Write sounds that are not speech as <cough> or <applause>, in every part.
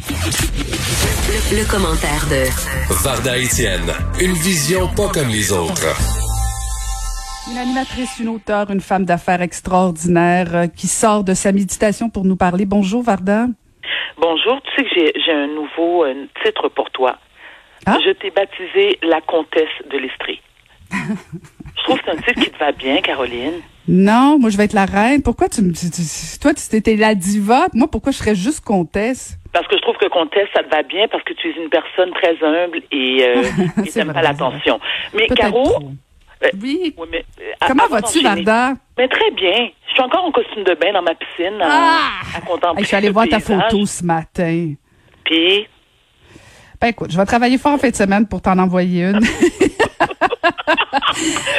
Le, commentaire de Varda Etienne, une vision pas comme les autres. Une animatrice, une auteure, une femme d'affaires extraordinaire euh, qui sort de sa méditation pour nous parler. Bonjour Varda. Bonjour, tu sais que j'ai un nouveau euh, titre pour toi. Ah? Je t'ai baptisé la comtesse de l'Estrie. <laughs> Je trouve que c'est un titre qui te va bien, Caroline. Non, moi je vais être la reine. Pourquoi tu me tu- tu- toi tu étais la diva, moi pourquoi je serais juste comtesse? Parce que je trouve que comtesse, ça te va bien parce que tu es une personne très humble et euh, <laughs> vrai, pas l'attention. Mais Caro, trop. euh, Oui. oui, mais, euh, Comment vas-tu Varda? Mais très bien. Je suis encore en costume de bain dans ma piscine à, Ah! à contempler Hey, je suis allée voir ta photo ce matin. Puis, Ben écoute, je vais travailler fort en fin de semaine pour t'en envoyer une. <laughs>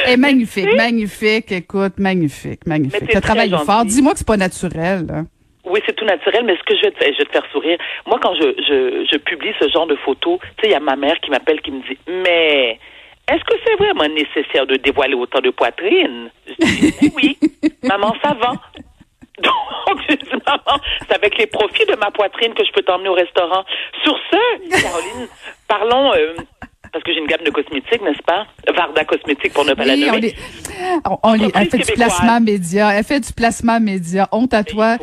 Et magnifique, magnifique, écoute, magnifique, magnifique. Tu as travaillé fort. Dis-moi que c'est pas naturel. là. Oui, c'est tout naturel, mais ce que je vais te faire, sourire. Moi, quand je, je, je publie ce genre de photos, tu sais, il y a ma mère qui m'appelle qui me dit Mais est-ce que c'est vraiment nécessaire de dévoiler autant de poitrine? Je dis <laughs> oui, maman, ça va. <laughs> Donc, je dis, maman, c'est avec les profits de ma poitrine que je peux t'emmener au restaurant. Sur ce, Caroline, parlons, euh, parce que j'ai une gamme de cosmétiques, n'est-ce pas? Varda Cosmétiques, pour ne pas la Oui, on nommer. les, on, on les- elle fait du placement média. Elle fait du placement média. Honte à toi.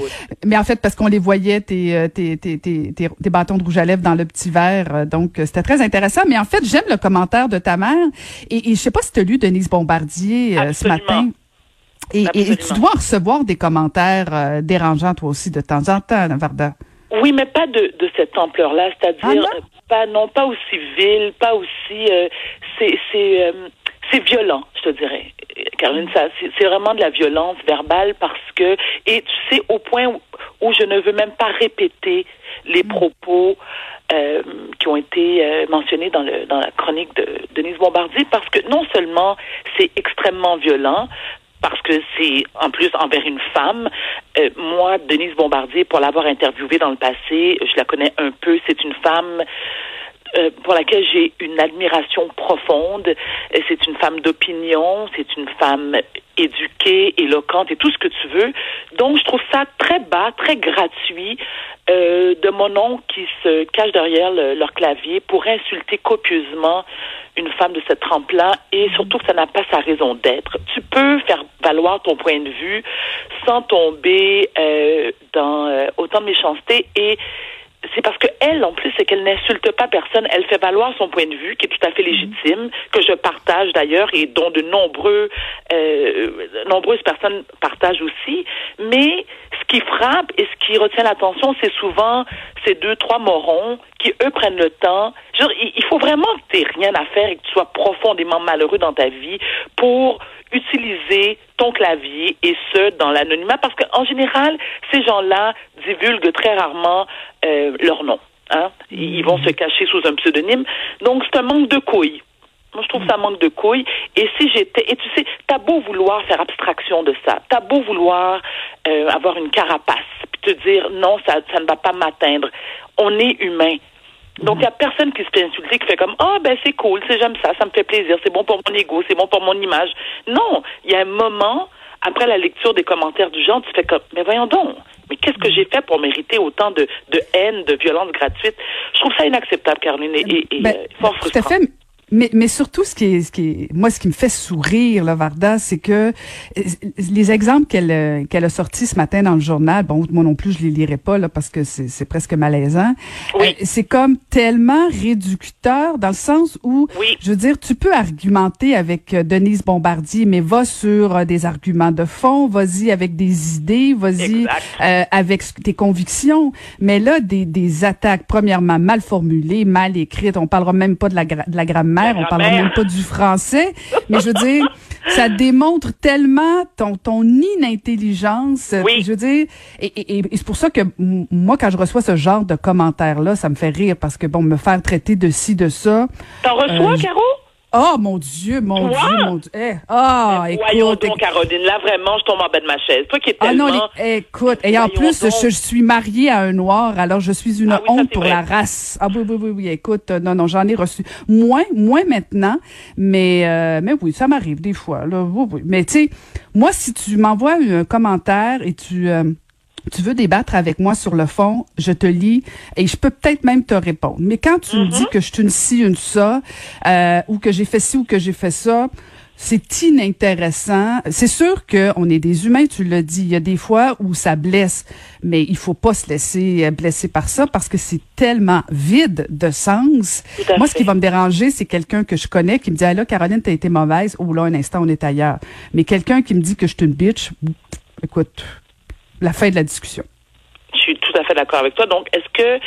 Mais en fait, parce qu'on les voyait, tes, euh, tes, tes, tes, tes, tes bâtons de rouge à lèvres dans le petit verre. euh, Donc, euh, c'était très intéressant. Mais en fait, j'aime le commentaire de ta mère. Et, et je sais pas si tu as lu Denise Bombardier euh, ce matin. Et, et- tu dois recevoir des commentaires euh, dérangeants, toi aussi, de temps en temps, Varda. Oui, mais pas de, de cette ampleur-là, c'est-à-dire Ah pas non pas aussi vil, pas aussi euh, c'est c'est euh, c'est violent, je te dirais. Caroline, ça c'est c'est vraiment de la violence verbale parce que et tu sais au point où, où je ne veux même pas répéter les propos euh, qui ont été euh, mentionnés dans le dans la chronique de Denise Bombardier parce que non seulement c'est extrêmement violent parce que c'est en plus envers une femme. Euh, moi, Denise Bombardier, pour l'avoir interviewée dans le passé, je la connais un peu. C'est une femme euh, pour laquelle j'ai une admiration profonde. Euh, C'est une femme d'opinion, c'est une femme éduquée, éloquente et tout ce que tu veux. Donc, je trouve ça très bas, très gratuit euh, de mon oncle qui se cache derrière le- leur clavier pour insulter copieusement une femme de cette trempe-là et surtout que ça n'a pas sa raison d'être. Tu peux faire valoir ton point de vue sans tomber euh, dans euh, autant de méchanceté et c'est parce que elle, en plus, c'est qu'elle n'insulte pas personne. Elle fait valoir son point de vue, qui est tout à fait légitime, que je partage d'ailleurs et dont de nombreux, euh, nombreuses personnes partagent aussi. Mais ce qui frappe et ce qui retient l'attention, c'est souvent ces deux, trois morons qui, eux, prennent le temps. Dire, il faut vraiment que tu rien à faire et que tu sois profondément malheureux dans ta vie pour utiliser ton clavier et ce dans l'anonymat parce qu'en général ces gens-là divulguent très rarement euh, leur nom hein ils vont se cacher sous un pseudonyme donc c'est un manque de couilles moi, je trouve que ça manque de couilles. Et si j'étais, et tu sais, t'as beau vouloir faire abstraction de ça, t'as beau vouloir euh, avoir une carapace, te dire non, ça, ça ne va pas m'atteindre. On est humain. Donc, il n'y a personne qui se fait insulter, qui fait comme, ah, ben, c'est cool, c'est, j'aime ça, ça me fait plaisir, c'est bon pour mon ego, c'est bon pour mon image. Non, il y a un moment, après la lecture des commentaires du genre, tu fais comme, mais voyons donc, mais qu'est-ce que j'ai fait pour mériter autant de, de haine, de violence gratuite? Je trouve ça inacceptable, Caroline, et, et, Ben, euh, fort tout à frustrant. fait. Mais, mais surtout, ce qui est, ce qui est, moi, ce qui me fait sourire, là, Varda, c'est que euh, les exemples qu'elle euh, qu'elle a sortis ce matin dans le journal, bon, moi non plus, je les lirai pas là parce que c'est presque malaisant. Oui. Euh, c'est comme tellement réducteur dans le sens où, Oui. je veux dire, tu peux argumenter avec Denise Bombardier, mais va sur des arguments de fond, vas-y avec des idées, vas-y euh, avec tes convictions. Mais là, des, des attaques, premièrement, mal formulées, mal écrites. On parlera même pas de la, gra- de la grammaire, La on parlera même pas du français. Mais je veux dire, ça démontre tellement ton, ton inintelligence. Oui. Je veux dire, et, et- et c'est pour ça que moi, quand je reçois ce genre de commentaires-là, ça me fait rire parce que, bon, me faire traiter de ci, de ça. T'en reçois, Euh, Caro? Oh, mon Dieu, mon? Dieu, mon Dieu. Eh, ah, Voyons écoute. Caroline, là, vraiment, je tombe en bas de ma chaise. Toi qui es Ah tellement... non, les- écoute, et en plus, donc. je, suis mariée à un noir, alors je suis une Ah oui, honte pour vrai. la race. Ah oui, oui, oui, oui, écoute, euh, non, non, j'en ai reçu moins, moins maintenant, mais euh, mais oui, ça m'arrive des fois, là, oui, oui. Mais tu sais, moi, si tu m'envoies un commentaire et tu euh, tu veux débattre avec moi sur le fond, je te lis et je peux peut-être même te répondre. Mais quand tu me dis Mm-hmm. que je suis une ci, une ça, euh, ou que j'ai fait ci ou que j'ai fait ça, c'est inintéressant. C'est sûr qu'on est des humains, tu l'as dit. Il y a des fois où ça blesse, mais il faut pas se laisser euh, blesser par ça parce que c'est tellement vide de sens. Moi, ce qui va me déranger, c'est quelqu'un que je connais qui me dit, ah là, Caroline, t'as été mauvaise. Ou là, un instant, on est ailleurs. Mais quelqu'un qui me dit que je suis une bitch, écoute, la fin de la discussion. Je suis tout à fait d'accord avec toi. Donc, est-ce que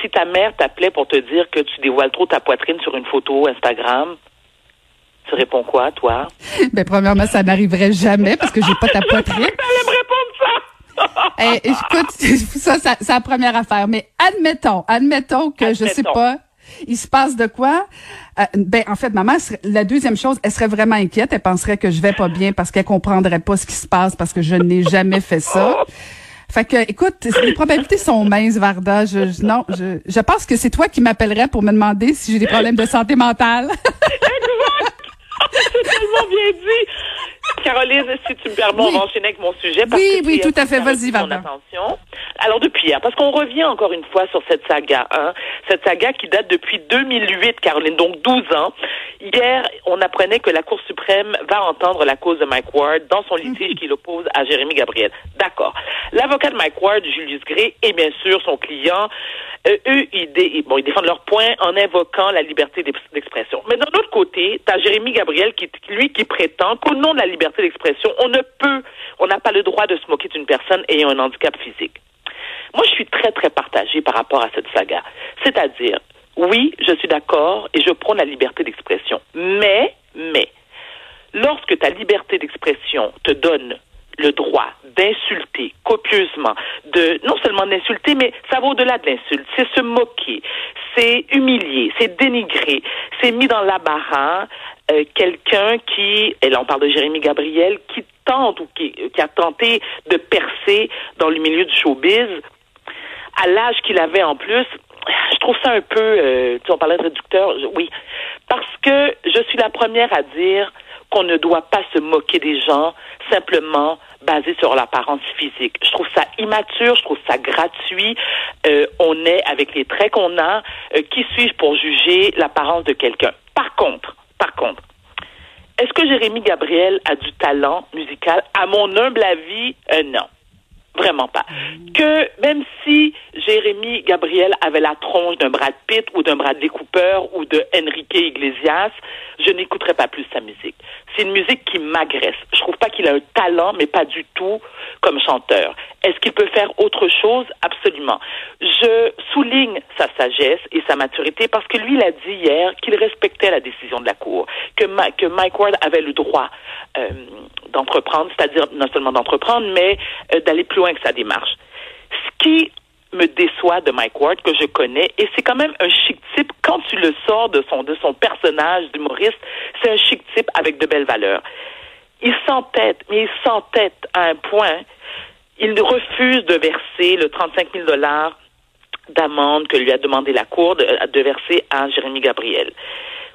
si ta mère t'appelait pour te dire que tu dévoiles trop ta poitrine sur une photo Instagram, tu réponds quoi, toi? <laughs> Ben, premièrement, ça n'arriverait jamais parce que j'ai pas ta <laughs> poitrine. Elle me répondre ça! <laughs> Eh, écoute, ça, ça, c'est la première affaire. Mais admettons, admettons que je sais Admettons. pas, il se passe de quoi? Euh, ben, en fait, maman, la deuxième chose, elle serait vraiment inquiète. Elle penserait que je vais pas bien parce qu'elle comprendrait pas ce qui se passe parce que je n'ai jamais fait ça. Fait que, écoute, les probabilités sont minces, Varda. Je, je- non, je, je pense que c'est toi qui m'appellerais pour me demander si j'ai des problèmes de santé mentale. <laughs> C'est tellement bien dit. <laughs> Caroline, si tu me permets, Oui. on va enchaîner avec mon sujet. Parce Oui, que oui, tout à fait. Vas-y, Varda. attention. Alors, depuis hier, parce qu'on revient encore une fois sur cette saga, hein, cette saga qui date depuis 2008, Caroline, donc 12 ans. Hier, on apprenait que la Cour suprême va entendre la cause de Mike Ward dans son litige qui l'oppose à Jérémy Gabriel. D'accord. L'avocat de Mike Ward, Julius Gray, et bien sûr son client, euh, eux, ils, dé- bon, ils défendent leur point en invoquant la liberté d'ex- d'expression. Mais d'un autre côté, tu as Jérémy Gabriel, qui, lui, qui prétend qu'au nom de la liberté d'expression, on ne peut, on n'a pas le droit de se moquer d'une personne ayant un handicap physique. Moi, je suis très, très partagée par rapport à cette saga. C'est-à-dire, oui, je suis d'accord et je prône la liberté d'expression. Mais, mais, lorsque ta liberté d'expression te donne le droit d'insulter copieusement, de non seulement d'insulter, mais ça va au-delà de l'insulte. C'est se moquer, c'est humilier, c'est dénigrer, c'est mis dans l'embarras euh, quelqu'un qui, et là on parle de Jérémy Gabriel, qui tente ou qui, a tenté de percer dans le milieu du showbiz à l'âge qu'il avait en plus, je trouve ça un peu, euh, tu sais, on parlait de réducteur, oui, parce que je suis la première à dire qu'on ne doit pas se moquer des gens simplement basé sur l'apparence physique. Je trouve ça immature, je trouve ça gratuit. Euh, on est avec les traits qu'on a. Qui suis-je pour juger l'apparence de quelqu'un? Par contre, par contre, est-ce que Jérémy Gabriel a du talent musical? À mon humble avis, euh, non. Vraiment pas. Que même si Jérémy Gabriel avait la tronche d'un Brad Pitt ou d'un Bradley Cooper ou de Enrique Iglesias, je n'écouterais pas plus sa musique. C'est une musique qui m'agresse. Je trouve pas qu'il a un talent, mais pas du tout comme chanteur. Est-ce qu'il peut faire autre chose? Absolument. Je souligne sa sagesse et sa maturité parce que lui, il a dit hier qu'il respectait la décision de la Cour, que, que Mike Ward avait le droit euh, d'entreprendre, c'est-à-dire non seulement d'entreprendre, mais euh, d'aller plus loin que sa démarche. Ce qui me déçoit de Mike Ward, que je connais, et c'est quand même un chic type, quand tu le sors de son, de son personnage d'humoriste, c'est un chic type avec de belles valeurs. Il s'entête, mais il s'entête à un point, il refuse de verser le 35 000 dollars d'amende que lui a demandé la Cour de, de verser à Jérémy Gabriel.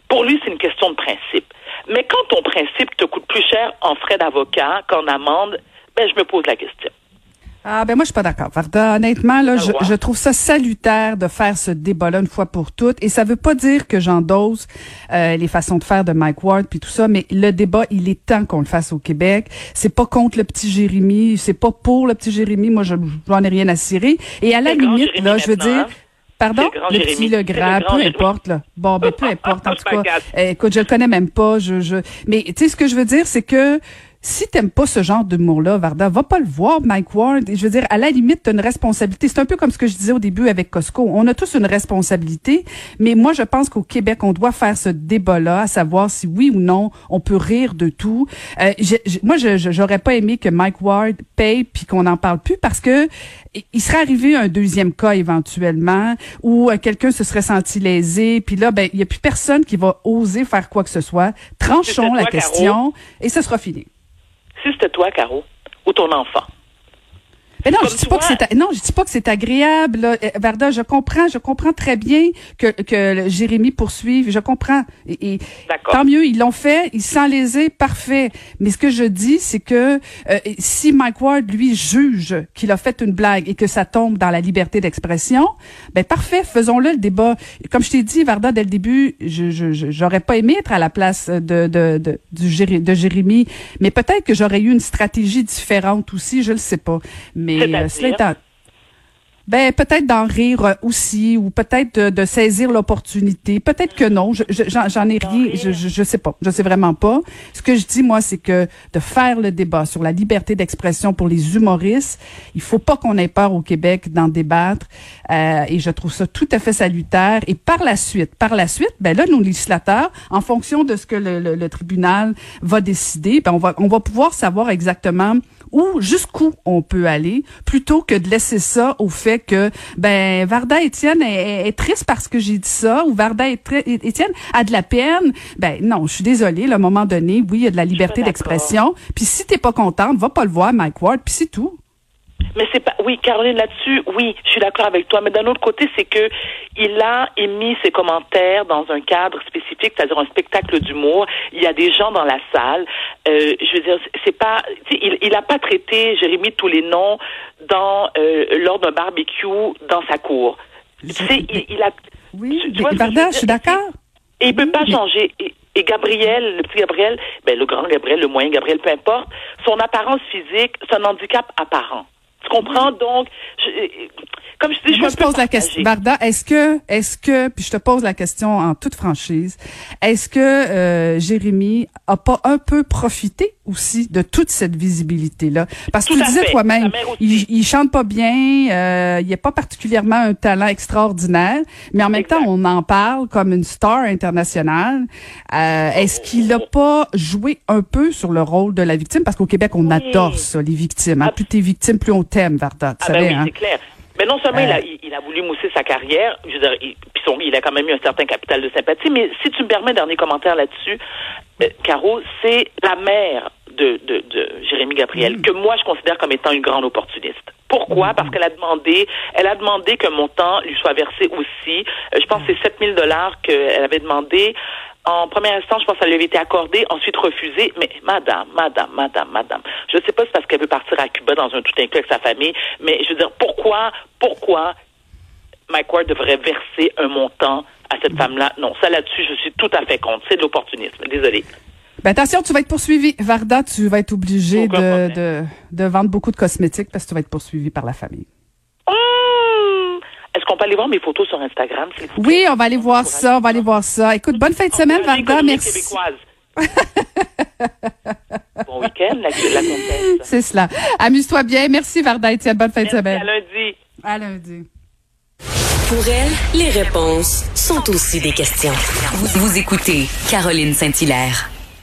Pour lui, c'est une question de principe. Mais quand ton principe te coûte plus cher en frais d'avocat qu'en amende, ben, je me pose la question. Ah ben moi je suis pas d'accord. Honnêtement là, je, voir. je trouve ça salutaire de faire ce débat-là une fois pour toutes. Et ça veut pas dire que j'endosse euh, les façons de faire de Mike Ward puis tout ça, mais le débat il est temps qu'on le fasse au Québec. C'est pas contre le petit Jérémy, c'est pas pour le petit Jérémy. Moi je j'en ai rien à cirer. Et à la limite Jérémy là, je veux dire. hein? Pardon? Le grand Le petit, le grand, peu Jérémy. importe, là. Bon, ben, peu <laughs> importe, en tout cas. Euh, écoute, je le connais même pas, je, je, mais tu sais, ce que je veux dire, c'est que si t'aimes pas ce genre d'humour-là, Varda, va pas le voir, Mike Ward. Je veux dire, à la limite, t'as une responsabilité. C'est un peu comme ce que je disais au début avec Costco. On a tous une responsabilité, mais moi, je pense qu'au Québec, on doit faire ce débat-là, à savoir si oui ou non, on peut rire de tout. Euh, moi, je j'aurais pas aimé que Mike Ward paye puis qu'on n'en parle plus parce que il- serait arrivé un deuxième cas éventuellement où euh, quelqu'un se serait senti lésé, puis là, ben, il y a plus personne qui va oser faire quoi que ce soit. Tranchons la question et ce sera fini. Si c'était toi, Caro, ou ton enfant, Mais non, je dis pas que c'est non, je dis pas que c'est agréable. Là. Euh, Varda, je comprends, je comprends très bien que que Jérémy poursuive. Je comprends. Et, tant mieux, ils l'ont fait, ils sont lésés, parfait. Mais ce que je dis, c'est que euh, si Mike Ward lui juge qu'il a fait une blague et que ça tombe dans la liberté d'expression, ben parfait, faisons-le le débat. Comme je t'ai dit, Varda, dès le début, je j'aurais pas aimé être à la place de de de, du, de Jérémy, mais peut-être que j'aurais eu une stratégie différente aussi, je le sais pas. Mais cela ben peut-être d'en rire euh, aussi, ou peut-être de, saisir l'opportunité. Peut-être que non. J'en ai rien. Je, je, sais pas. Je sais vraiment pas. Ce que je dis moi, c'est que de faire le débat sur la liberté d'expression pour les humoristes, il faut pas qu'on ait peur au Québec d'en débattre. Euh, et je trouve ça tout à fait salutaire. Et par la suite, par la suite, ben là, nos législateurs, en fonction de ce que le, le, tribunal va décider, ben on va on va pouvoir savoir exactement où jusqu'où on peut aller, plutôt que de laisser ça au fait que ben Varda Étienne est, triste parce que j'ai dit ça ou Varda Étienne a de la peine. Ben non, je suis désolée. À un moment donné, oui, il y a de la liberté d'expression. Puis si t'es pas contente, va pas le voir, Mike Ward. Puis c'est tout. Mais c'est pas, oui, Caroline, là-dessus, oui, je suis d'accord avec toi. Mais d'un autre côté, c'est que il a émis ses commentaires dans un cadre spécifique, c'est-à-dire un spectacle d'humour. Il y a des gens dans la salle. Euh, je veux dire, c'est pas, il, il a pas traité Jérémy tous les noms dans euh, lors d'un barbecue dans sa cour. Tu sais, il, a. Oui, je suis d'accord. Et il peut pas changer. Et, Gabriel, le petit Gabriel, ben le grand Gabriel, le moyen Gabriel, peu importe, son apparence physique, c'est un handicap apparent. Tu comprends? Donc, comme je dis, je, Moi, je pose la question, Barda, est-ce que, est-ce que, puis je te pose la question en toute franchise, est-ce que euh, Jérémy a pas un peu profité aussi de toute cette visibilité-là? Parce que tu disais toi-même, il, il, chante pas bien, euh, il a pas particulièrement un talent extraordinaire, mais en même temps, on en parle comme une star internationale. Euh, est-ce qu'il a pas joué un peu sur le rôle de la victime? Parce qu'au Québec, on adore ça, les victimes. Hein? Plus t'es victime, plus on t'aime, Varda, tu ah ben oui, hein? c'est clair. Mais non seulement il, a, euh. il, a voulu mousser sa carrière, je veux dire, il, puis son, il a quand même eu un certain capital de sympathie, mais si tu me permets, dernier commentaire là-dessus, euh, Caro, c'est la mère de, de, de Jérémy Gabriel, mm. que moi je considère comme étant une grande opportuniste. Pourquoi? Mm. Parce qu'elle a demandé, elle a demandé que mon temps lui soit versé aussi. Euh, je pense que c'est 7000 dollars qu'elle avait demandé en premier instant, je pense qu'elle lui avait été accordée, ensuite refusée. Mais madame, madame, madame, madame, je ne sais pas si c'est parce qu'elle veut partir à Cuba dans un tout inclus avec sa famille, mais je veux dire, pourquoi, pourquoi Mike Ward devrait verser un montant à cette mm. femme-là? Non, ça là-dessus, je suis tout à fait contre. C'est de l'opportunisme. Désolée. Ben attention, tu vas être poursuivi. Varda, tu vas être obligé de, de, de, vendre beaucoup de cosmétiques parce que tu vas être poursuivi par la famille. Est-ce qu'on peut aller voir mes photos sur Instagram? Oui, on va aller voir ça, on va aller voir ça. Écoute, bonne fin de semaine, Varda, merci. <laughs> bon week-end, la, la C'est cela. Amuse-toi bien. Merci, Varda Etienne. Bonne fin de semaine. À lundi. À lundi. Pour elle, les réponses sont aussi des questions. Vous, vous écoutez Caroline Saint-Hilaire.